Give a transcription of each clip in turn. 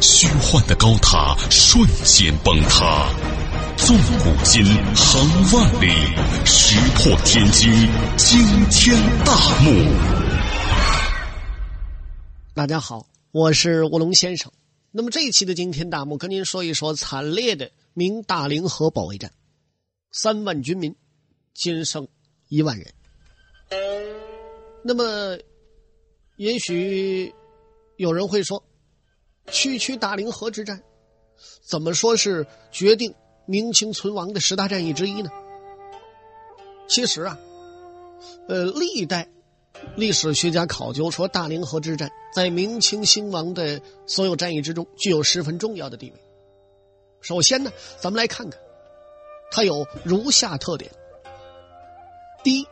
虚幻的高塔瞬间崩塌，纵古今，横万里，石破天惊，惊天大幕。大家好，我是卧龙先生。那么这一期的惊天大幕，跟您说一说惨烈的明大凌河保卫战，三万军民，仅剩一万人。那么，也许有人会说。区区大凌河之战，怎么说是决定明清存亡的十大战役之一呢？其实啊，呃，历代历史学家考究说，大凌河之战在明清兴亡的所有战役之中具有十分重要的地位。首先呢，咱们来看看，它有如下特点：第一，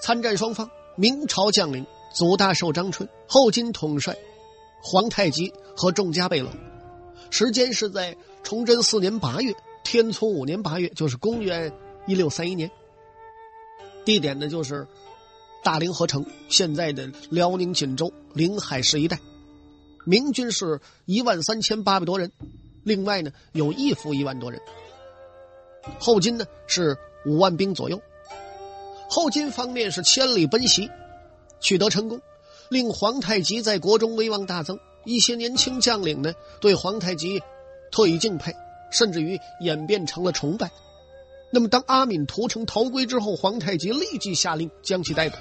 参战双方明朝将领祖大寿张春，后金统帅。皇太极和众家贝勒，时间是在崇祯四年八月，天聪五年八月，就是公元一六三一年。地点呢就是大凌河城，现在的辽宁锦州临海市一带。明军是一万三千八百多人，另外呢有义父一万多人。后金呢是五万兵左右。后金方面是千里奔袭，取得成功。令皇太极在国中威望大增，一些年轻将领呢对皇太极特以敬佩，甚至于演变成了崇拜。那么，当阿敏屠城逃归之后，皇太极立即下令将其逮捕。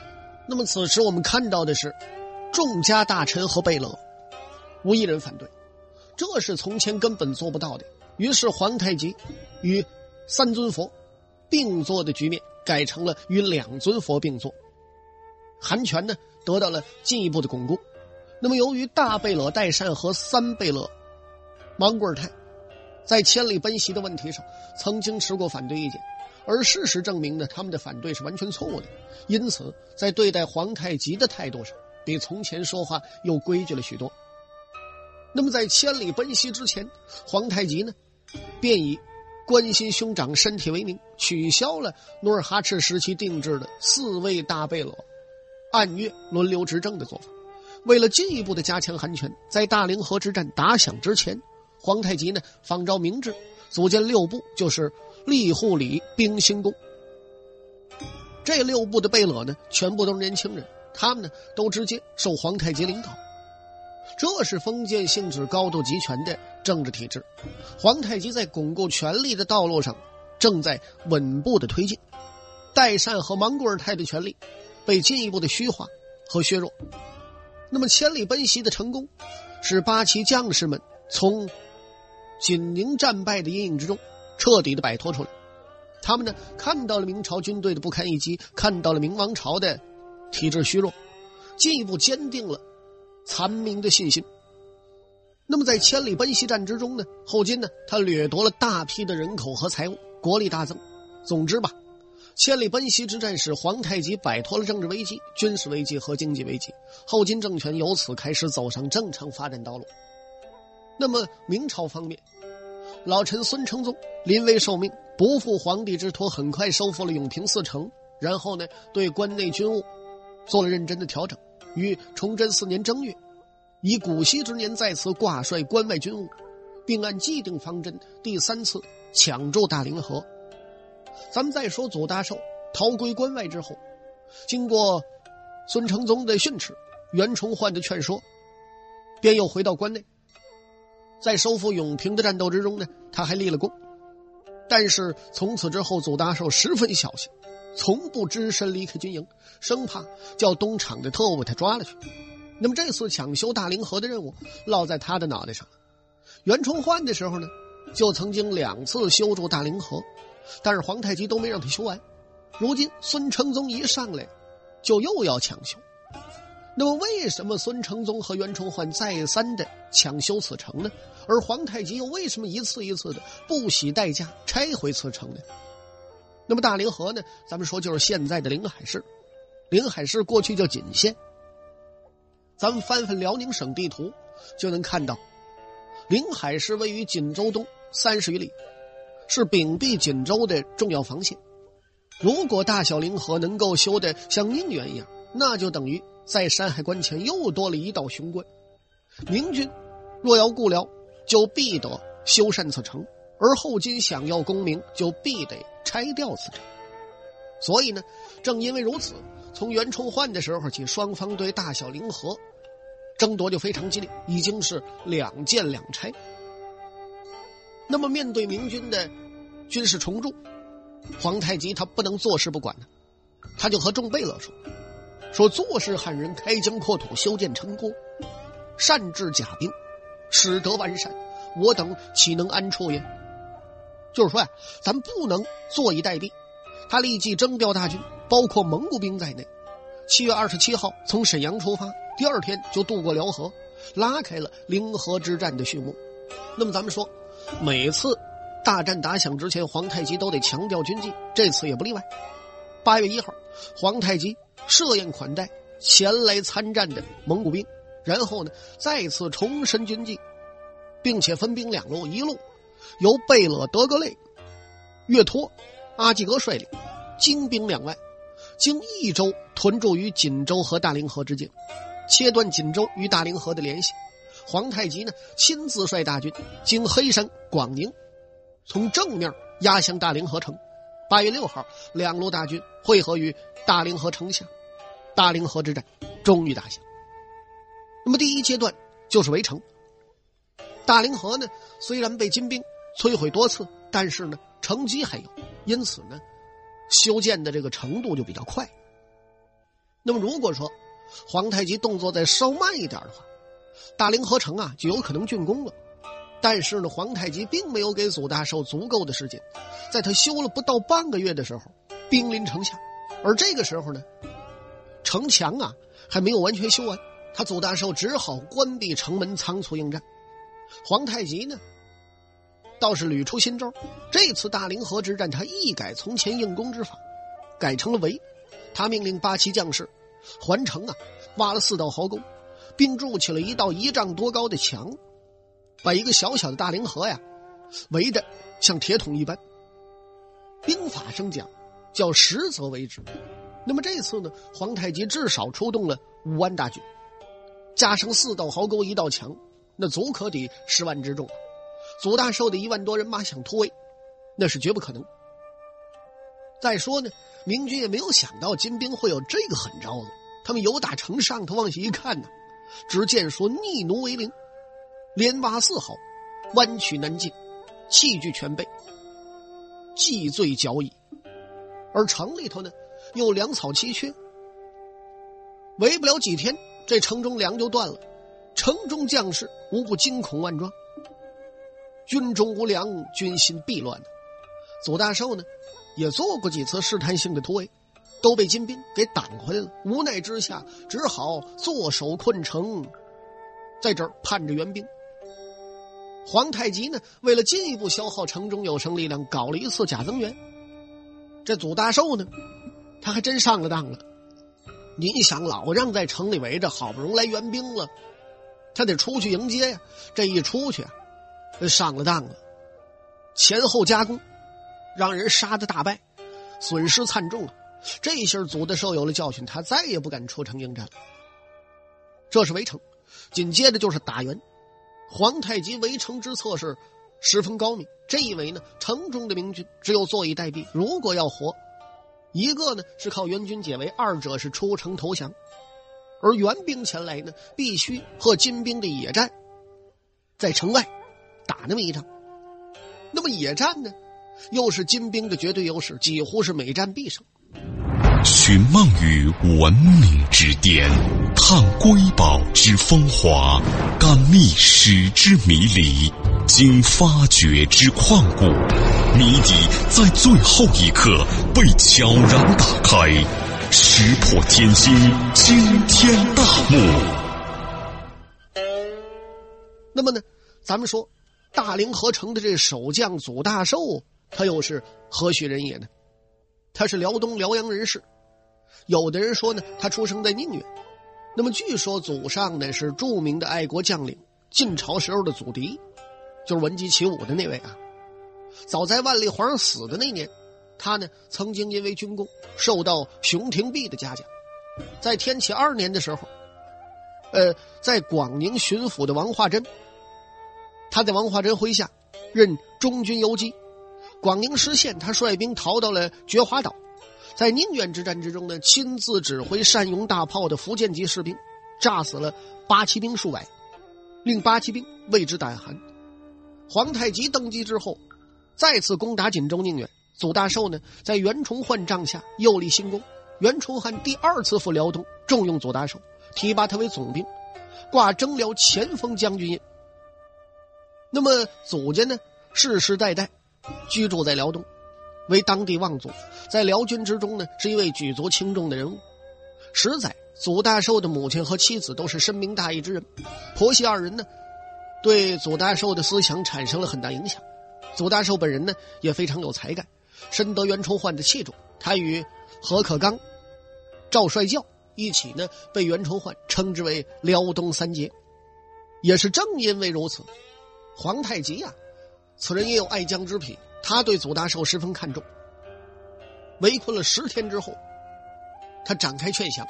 那么，此时我们看到的是，众家大臣和贝勒无一人反对，这是从前根本做不到的。于是，皇太极与三尊佛并坐的局面改成了与两尊佛并坐。韩权呢？得到了进一步的巩固。那么，由于大贝勒代善和三贝勒莽古尔泰在千里奔袭的问题上曾经持过反对意见，而事实证明呢，他们的反对是完全错误的。因此，在对待皇太极的态度上，比从前说话又规矩了许多。那么，在千里奔袭之前，皇太极呢，便以关心兄长身体为名，取消了努尔哈赤时期定制的四位大贝勒。按月轮流执政的做法，为了进一步的加强韩权，在大凌河之战打响之前，皇太极呢仿照明制，组建六部，就是吏户礼兵兴工。这六部的贝勒呢，全部都是年轻人，他们呢都直接受皇太极领导。这是封建性质高度集权的政治体制。皇太极在巩固权力的道路上，正在稳步的推进。代善和莽古尔泰的权力。被进一步的虚化和削弱，那么千里奔袭的成功，使八旗将士们从紧宁战败的阴影之中彻底的摆脱出来。他们呢看到了明朝军队的不堪一击，看到了明王朝的体制虚弱，进一步坚定了残民的信心。那么在千里奔袭战之中呢，后金呢他掠夺了大批的人口和财物，国力大增。总之吧。千里奔袭之战使皇太极摆脱了政治危机、军事危机和经济危机，后金政权由此开始走上正常发展道路。那么明朝方面，老臣孙承宗临危受命，不负皇帝之托，很快收复了永平四城，然后呢，对关内军务做了认真的调整。于崇祯四年正月，以古稀之年再次挂帅关外军务，并按既定方针第三次抢筑大凌河。咱们再说祖大寿逃归关外之后，经过孙承宗的训斥、袁崇焕的劝说，便又回到关内。在收复永平的战斗之中呢，他还立了功。但是从此之后，祖大寿十分小心，从不只身离开军营，生怕叫东厂的特务把他抓了去。那么这次抢修大凌河的任务落在他的脑袋上了。袁崇焕的时候呢，就曾经两次修筑大凌河。但是皇太极都没让他修完，如今孙承宗一上来，就又要抢修。那么，为什么孙承宗和袁崇焕再三的抢修此城呢？而皇太极又为什么一次一次的不惜代价拆毁此城呢？那么，大凌河呢？咱们说就是现在的临海市，临海市过去叫锦县。咱们翻翻辽宁省地图，就能看到，临海市位于锦州东三十余里，是秉弼锦州的重要防线。如果大小凌河能够修得像宁远一样，那就等于。在山海关前又多了一道雄关，明军若要固辽，就必得修缮此城；而后金想要功名，就必得拆掉此城。所以呢，正因为如此，从袁崇焕的时候起，双方对大小凌河争夺就非常激烈，已经是两建两拆。那么，面对明军的军事重铸，皇太极他不能坐视不管呢，他就和众贝勒说。说坐视汉人开疆扩土、修建城郭，善治甲兵，使得完善，我等岂能安处也？就是说呀，咱不能坐以待毙。他立即征调大军，包括蒙古兵在内。七月二十七号从沈阳出发，第二天就渡过辽河，拉开了凌河之战的序幕。那么咱们说，每次大战打响之前，皇太极都得强调军纪，这次也不例外。八月一号，皇太极。设宴款待前来参战的蒙古兵，然后呢，再次重申军纪，并且分兵两路，一路由贝勒德格类、岳托、阿济格率领，精兵两万，经益州屯驻于锦州和大凌河之间，切断锦州与大凌河的联系。皇太极呢，亲自率大军经黑山、广宁，从正面压向大凌河城。八月六号，两路大军汇合于大凌河城下，大凌河之战终于打响。那么第一阶段就是围城。大凌河呢，虽然被金兵摧毁多次，但是呢，城基还有，因此呢，修建的这个程度就比较快。那么如果说皇太极动作再稍慢一点的话，大凌河城啊就有可能竣工了。但是呢，皇太极并没有给祖大寿足够的时间，在他修了不到半个月的时候，兵临城下，而这个时候呢，城墙啊还没有完全修完，他祖大寿只好关闭城门，仓促应战。皇太极呢，倒是屡出新招，这次大凌河之战，他一改从前硬攻之法，改成了围。他命令八旗将士环城啊，挖了四道壕沟，并筑起了一道一丈多高的墙。把一个小小的大凌河呀，围得像铁桶一般。兵法上讲，叫实则为之。那么这次呢，皇太极至少出动了五万大军，加上四道壕沟、一道墙，那足可抵十万之众。祖大寿的一万多人马想突围，那是绝不可能。再说呢，明军也没有想到金兵会有这个狠招子。他们由打城上头往下一看呢，只见说逆奴为陵。连挖四壕，弯曲难进，器具全备，既醉脚矣。而城里头呢，又粮草奇缺，围不了几天，这城中粮就断了，城中将士无不惊恐万状。军中无粮，军心必乱祖大寿呢，也做过几次试探性的突围，都被金兵给挡回来了。无奈之下，只好坐守困城，在这儿盼着援兵。皇太极呢，为了进一步消耗城中有生力量，搞了一次假增援。这祖大寿呢，他还真上了当了。你想，老让在城里围着，好不容易来援兵了，他得出去迎接呀。这一出去，上了当了，前后夹攻，让人杀的大败，损失惨重啊。这下祖大寿有了教训，他再也不敢出城应战了。这是围城，紧接着就是打援。皇太极围城之策是十分高明。这一围呢，城中的明军只有坐以待毙。如果要活，一个呢是靠援军解围，二者是出城投降。而援兵前来呢，必须和金兵的野战，在城外打那么一仗。那么野战呢，又是金兵的绝对优势，几乎是每战必胜。寻梦于文明之巅，探瑰宝之风华，感历史之迷离，经发掘之旷古，谜底在最后一刻被悄然打开。石破天惊，惊天大幕。那么呢，咱们说大凌河城的这守将祖大寿，他又是何许人也呢？他是辽东辽阳人士。有的人说呢，他出生在宁远。那么据说祖上呢是著名的爱国将领，晋朝时候的祖嫡，就是闻鸡起舞的那位啊。早在万历皇上死的那年，他呢曾经因为军功受到熊廷弼的嘉奖。在天启二年的时候，呃，在广宁巡抚的王化贞，他在王化贞麾下任中军游击。广宁失陷，他率兵逃到了觉华岛。在宁远之战之中呢，亲自指挥善用大炮的福建籍士兵，炸死了八旗兵数百，令八旗兵为之胆寒。皇太极登基之后，再次攻打锦州宁远。祖大寿呢，在袁崇焕帐下又立新功。袁崇焕第二次赴辽东，重用祖大寿，提拔他为总兵，挂征辽前锋将军印。那么祖家呢，世世代代居住在辽东。为当地望族，在辽军之中呢，是一位举足轻重的人物。十载，祖大寿的母亲和妻子都是深明大义之人，婆媳二人呢，对祖大寿的思想产生了很大影响。祖大寿本人呢，也非常有才干，深得袁崇焕的器重。他与何可刚、赵帅教一起呢，被袁崇焕称之为辽东三杰。也是正因为如此，皇太极呀，此人也有爱将之癖。他对祖大寿十分看重，围困了十天之后，他展开劝降，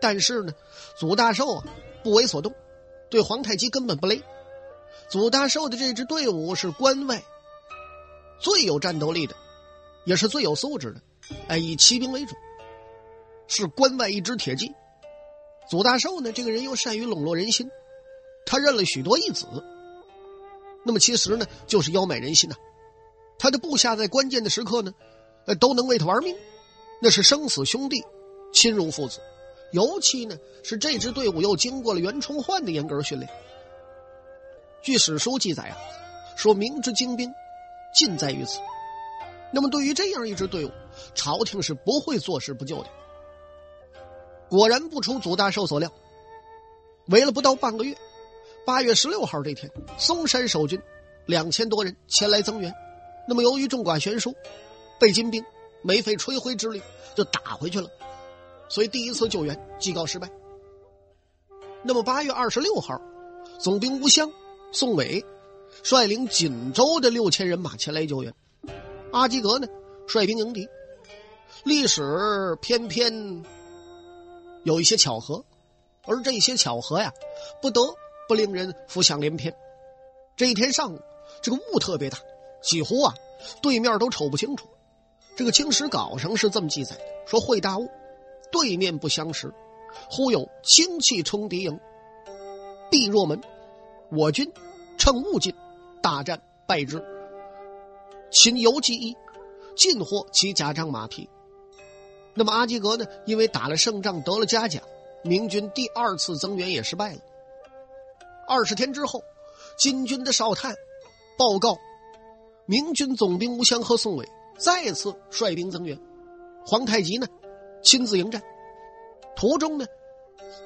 但是呢，祖大寿啊不为所动，对皇太极根本不勒。祖大寿的这支队伍是关外最有战斗力的，也是最有素质的，哎，以骑兵为主，是关外一支铁骑。祖大寿呢，这个人又善于笼络人心，他认了许多义子，那么其实呢，就是要买人心呐。他的部下在关键的时刻呢，呃，都能为他玩命，那是生死兄弟，亲如父子。尤其呢，是这支队伍又经过了袁崇焕的严格训练。据史书记载啊，说明之精兵，尽在于此。那么，对于这样一支队伍，朝廷是不会坐视不救的。果然不出祖大寿所料，围了不到半个月，八月十六号这天，嵩山守军两千多人前来增援。那么，由于众寡悬殊，被金兵没费吹灰之力就打回去了，所以第一次救援即告失败。那么八月二十六号，总兵吴襄、宋伟率领锦州的六千人马前来救援，阿基格呢率兵迎敌。历史偏偏有一些巧合，而这些巧合呀，不得不令人浮想联翩。这一天上午，这个雾特别大。几乎啊，对面都瞅不清楚。这个《清史稿》上是这么记载的：说会大雾，对面不相识，忽有轻气冲敌营，闭若门。我军趁雾进，大战败之。秦游击一，尽获其甲仗马匹。那么阿基格呢？因为打了胜仗得了嘉奖，明军第二次增援也失败了。二十天之后，金军的哨探报告。明军总兵吴襄和宋伟再次率兵增援，皇太极呢亲自迎战。途中呢，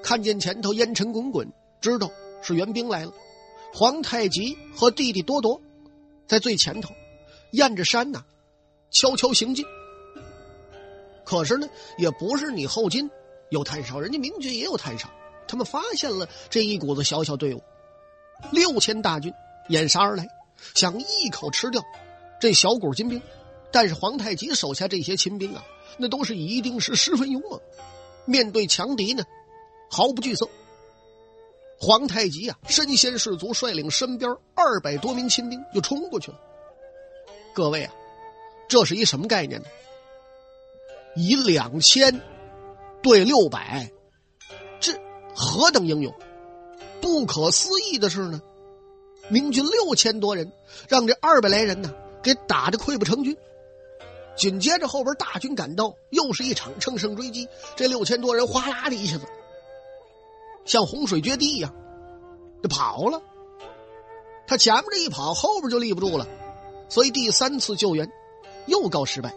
看见前头烟尘滚滚，知道是援兵来了。皇太极和弟弟多铎在最前头，沿着山呐悄悄行进。可是呢，也不是你后金有太少，人家明军也有太少。他们发现了这一股子小小队伍，六千大军掩杀而来。想一口吃掉这小股金兵，但是皇太极手下这些亲兵啊，那都是一定是十分勇猛，面对强敌呢，毫不惧色。皇太极啊，身先士卒，率领身边二百多名亲兵就冲过去了。各位啊，这是一什么概念呢？以两千对六百，这何等英勇！不可思议的是呢。明军六千多人，让这二百来人呢给打的溃不成军。紧接着后边大军赶到，又是一场乘胜追击。这六千多人哗啦的一下子，像洪水决堤一样，就跑了。他前面这一跑，后边就立不住了，所以第三次救援又告失败。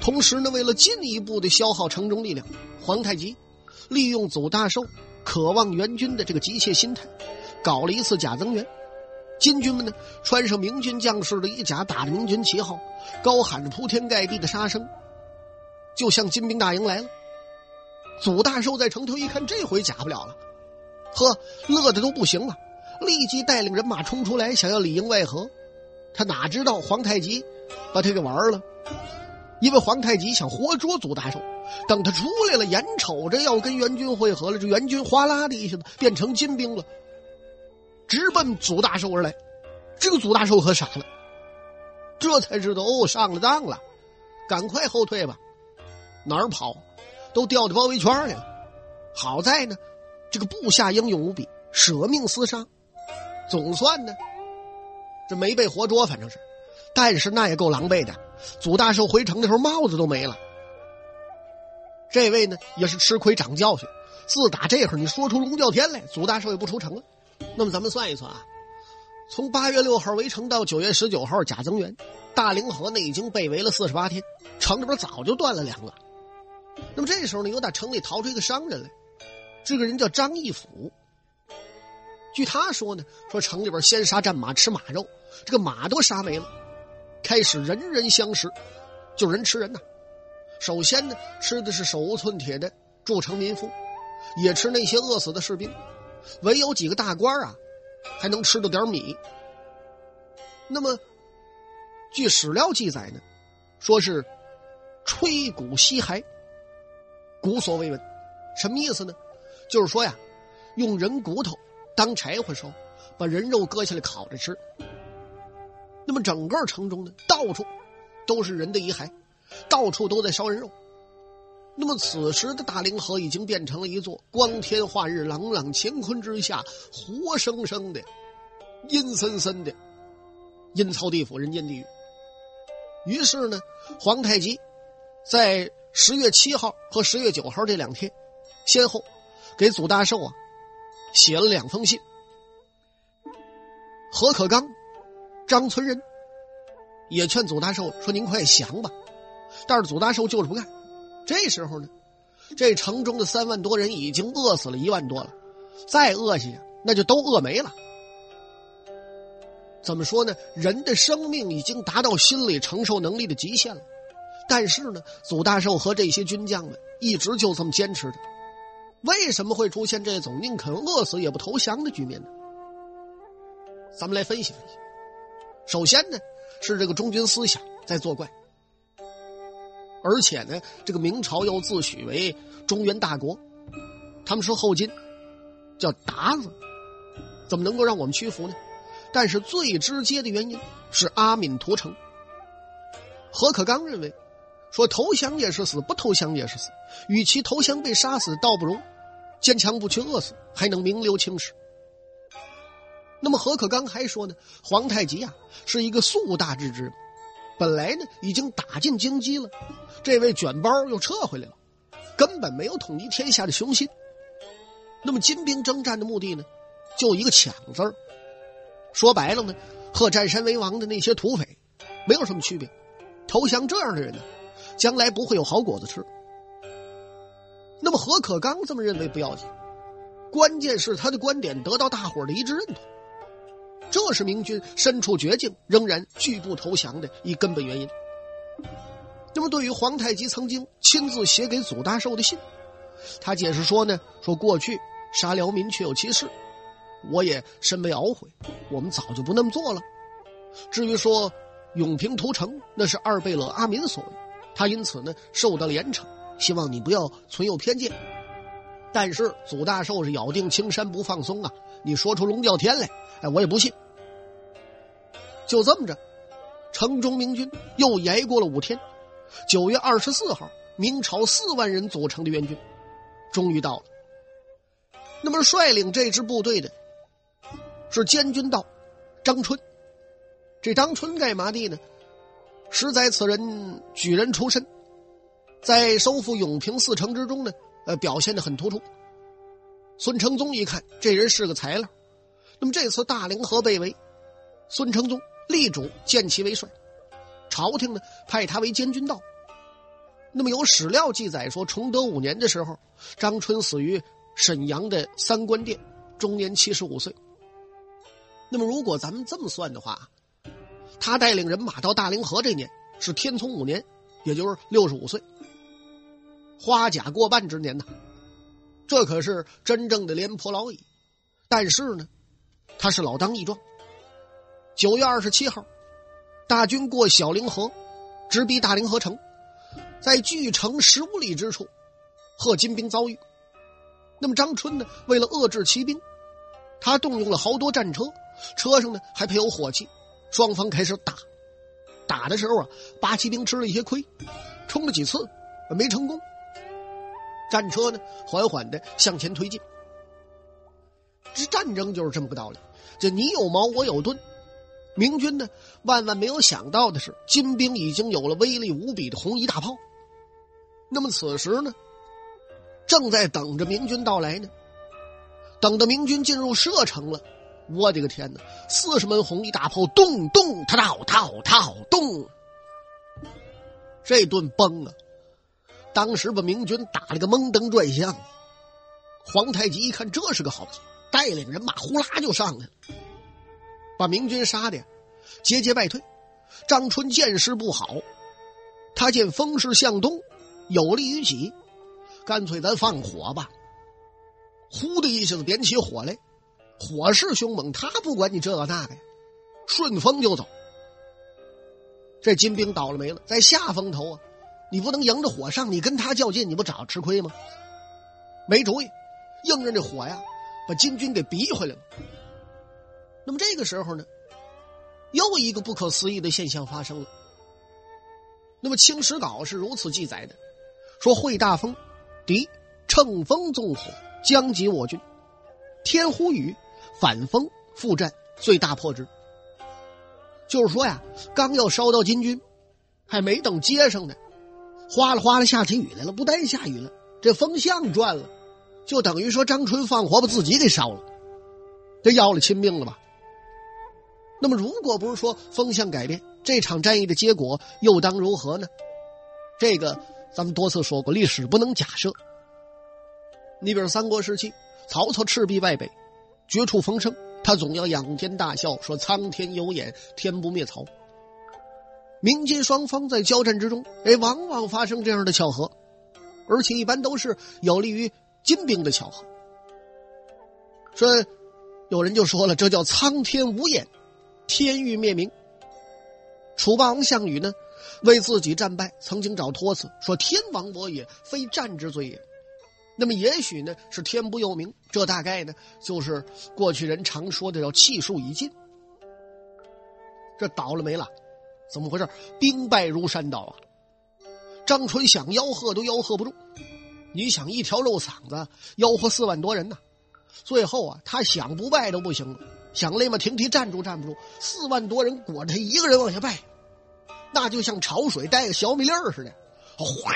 同时呢，为了进一步的消耗城中力量，皇太极利用祖大寿渴望援军的这个急切心态，搞了一次假增援。金军们呢，穿上明军将士的衣甲，打着明军旗号，高喊着铺天盖地的杀声，就像金兵大营来了。祖大寿在城头一看，这回假不了了，呵，乐的都不行了，立即带领人马冲出来，想要里应外合。他哪知道皇太极把他给玩了，因为皇太极想活捉祖大寿。等他出来了，眼瞅着要跟援军会合了，这援军哗啦的一下子变成金兵了。直奔祖大寿而来，这个祖大寿可傻了，这才知道哦，上了当了，赶快后退吧，哪儿跑，都掉到包围圈里了。好在呢，这个部下英勇无比，舍命厮杀，总算呢，这没被活捉，反正是，但是那也够狼狈的。祖大寿回城的时候，帽子都没了。这位呢，也是吃亏长教训，自打这会儿你说出龙叫天来，祖大寿也不出城了。那么咱们算一算啊，从八月六号围城到九月十九号假增援，大凌河呢已经被围了四十八天，城里边早就断了粮了。那么这时候呢，又打城里逃出一个商人来，这个人叫张义府。据他说呢，说城里边先杀战马吃马肉，这个马都杀没了，开始人人相食，就人吃人呐。首先呢，吃的是手无寸铁的筑城民夫，也吃那些饿死的士兵。唯有几个大官啊，还能吃到点米。那么，据史料记载呢，说是吹鼓吸骸，古所未闻，什么意思呢？就是说呀，用人骨头当柴火烧，把人肉割下来烤着吃。那么整个城中呢，到处都是人的遗骸，到处都在烧人肉。那么此时的大凌河已经变成了一座光天化日、朗朗乾坤之下，活生生的、阴森森的阴曹地府、人间地狱。于是呢，皇太极在十月七号和十月九号这两天，先后给祖大寿啊写了两封信。何可刚、张存仁也劝祖大寿说：“您快降吧。”但是祖大寿就是不干。这时候呢，这城中的三万多人已经饿死了一万多了，再饿下去那就都饿没了。怎么说呢？人的生命已经达到心理承受能力的极限了，但是呢，祖大寿和这些军将们一直就这么坚持着。为什么会出现这种宁肯饿死也不投降的局面呢？咱们来分析分析。首先呢，是这个中军思想在作怪。而且呢，这个明朝又自诩为中原大国，他们说后金叫鞑子，怎么能够让我们屈服呢？但是最直接的原因是阿敏屠城。何可刚认为，说投降也是死，不投降也是死，与其投降被杀死，倒不如坚强不屈饿死，还能名留青史。那么何可刚还说呢，皇太极啊是一个素大之之。本来呢，已经打进京畿了，这位卷包又撤回来了，根本没有统一天下的雄心。那么金兵征战的目的呢，就一个抢字儿。说白了呢，和占山为王的那些土匪没有什么区别。投降这样的人呢，将来不会有好果子吃。那么何可刚这么认为不要紧，关键是他的观点得到大伙的一致认同。这是明军身处绝境仍然拒不投降的一根本原因。那么，对于皇太极曾经亲自写给祖大寿的信，他解释说呢：“说过去杀辽民确有其事，我也深为懊悔，我们早就不那么做了。至于说永平屠城，那是二贝勒阿敏所为，他因此呢受到了严惩，希望你不要存有偏见。但是祖大寿是咬定青山不放松啊，你说出龙叫天来。”哎，我也不信。就这么着，城中明军又挨过了五天。九月二十四号，明朝四万人组成的援军终于到了。那么率领这支部队的是监军道张春。这张春干嘛的呢？实在此人举人出身，在收复永平四城之中呢，呃，表现的很突出。孙承宗一看，这人是个材料。那么这次大凌河被围，孙承宗力主建其为帅，朝廷呢派他为监军道。那么有史料记载说，崇德五年的时候，张春死于沈阳的三官殿，终年七十五岁。那么如果咱们这么算的话，他带领人马到大凌河这年是天聪五年，也就是六十五岁，花甲过半之年呐，这可是真正的廉颇老矣。但是呢，他是老当益壮。九月二十七号，大军过小凌河，直逼大凌河城。在距城十五里之处，贺金兵遭遇。那么张春呢？为了遏制骑兵，他动用了好多战车，车上呢还配有火器。双方开始打，打的时候啊，八旗兵吃了一些亏，冲了几次没成功。战车呢缓缓的向前推进。这战争就是这么个道理，这你有矛我有盾。明军呢万万没有想到的是，金兵已经有了威力无比的红衣大炮。那么此时呢，正在等着明军到来呢。等到明军进入射程了，我的个天哪！四十门红衣大炮，咚咚，他好，他好，他好咚，这顿崩啊！当时把明军打了个蒙登转向。皇太极一看这是个好机带领人马呼啦就上来了，把明军杀的节节败退。张春见势不好，他见风势向东。有利于己，干脆咱放火吧！呼的一下子点起火来，火势凶猛，他不管你这个那个呀，顺风就走。这金兵倒了霉了，在下风头啊，你不能迎着火上，你跟他较劲，你不找吃亏吗？没主意，硬着这火呀，把金军给逼回来了。那么这个时候呢，又一个不可思议的现象发生了。那么《清史稿》是如此记载的。说会大风，敌乘风纵火，将及我军。天忽雨，反风复战，最大破之。就是说呀，刚要烧到金军，还没等接上呢，哗啦哗啦下起雨来了。不但下雨了，这风向转了，就等于说张春放火把自己给烧了，这要了亲命了吧？那么，如果不是说风向改变，这场战役的结果又当如何呢？这个。咱们多次说过，历史不能假设。你比如三国时期，曹操赤壁败北，绝处逢生，他总要仰天大笑，说：“苍天有眼，天不灭曹。”民金双方在交战之中，哎，往往发生这样的巧合，而且一般都是有利于金兵的巧合。说，有人就说了，这叫苍天无眼，天欲灭明。楚霸王项羽呢？为自己战败，曾经找托词说：“天亡我也，非战之罪也。”那么也许呢是天不佑明，这大概呢就是过去人常说的叫气数已尽。这倒了霉了，怎么回事？兵败如山倒啊！张春想吆喝都吆喝不住。你想一条肉嗓子吆喝四万多人呢？最后啊，他想不败都不行了，想累马停蹄站住站不住，四万多人裹着他一个人往下败。那就像潮水带个小米粒儿似的，哗！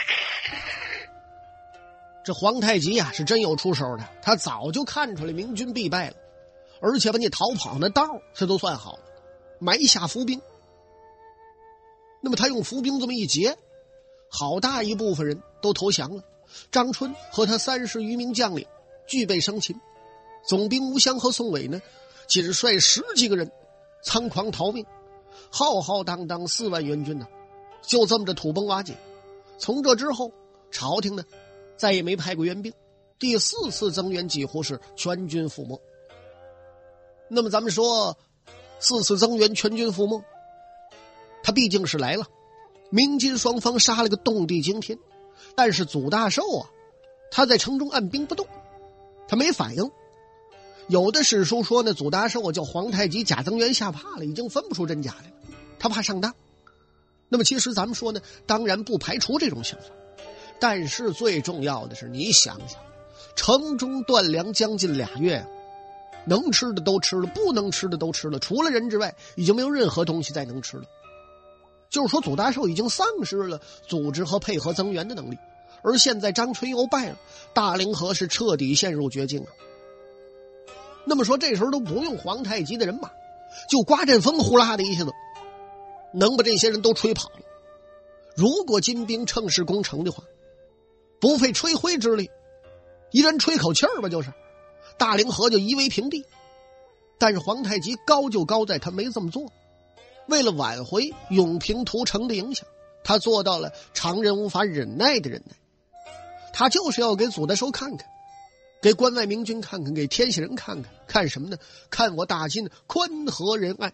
这皇太极呀是真有出手的，他早就看出来明军必败了，而且把你逃跑那道他都算好了，埋下伏兵。那么他用伏兵这么一结，好大一部分人都投降了。张春和他三十余名将领俱被生擒，总兵吴襄和宋伟呢，仅率十几个人仓皇逃命。浩浩荡荡四万援军呢，就这么着土崩瓦解。从这之后，朝廷呢再也没派过援兵，第四次增援几乎是全军覆没。那么咱们说，四次增援全军覆没，他毕竟是来了。明金双方杀了个动地惊天，但是祖大寿啊，他在城中按兵不动，他没反应。有的史书说呢，祖大寿叫皇太极贾增元吓怕了，已经分不出真假来了。他怕上当，那么其实咱们说呢，当然不排除这种想法，但是最重要的是，你想想，城中断粮将近俩月，能吃的都吃了，不能吃的都吃了，除了人之外，已经没有任何东西再能吃了。就是说，祖大寿已经丧失了组织和配合增援的能力，而现在张春又败了，大凌河是彻底陷入绝境了。那么说，这时候都不用皇太极的人马，就刮阵风，呼啦的一下子。能把这些人都吹跑了，如果金兵乘势攻城的话，不费吹灰之力，一人吹口气儿吧，就是大凌河就夷为平地。但是皇太极高就高在他没这么做，为了挽回永平屠城的影响，他做到了常人无法忍耐的忍耐。他就是要给祖代寿看看，给关外明君看看，给天下人看看，看什么呢？看我大金宽和仁爱。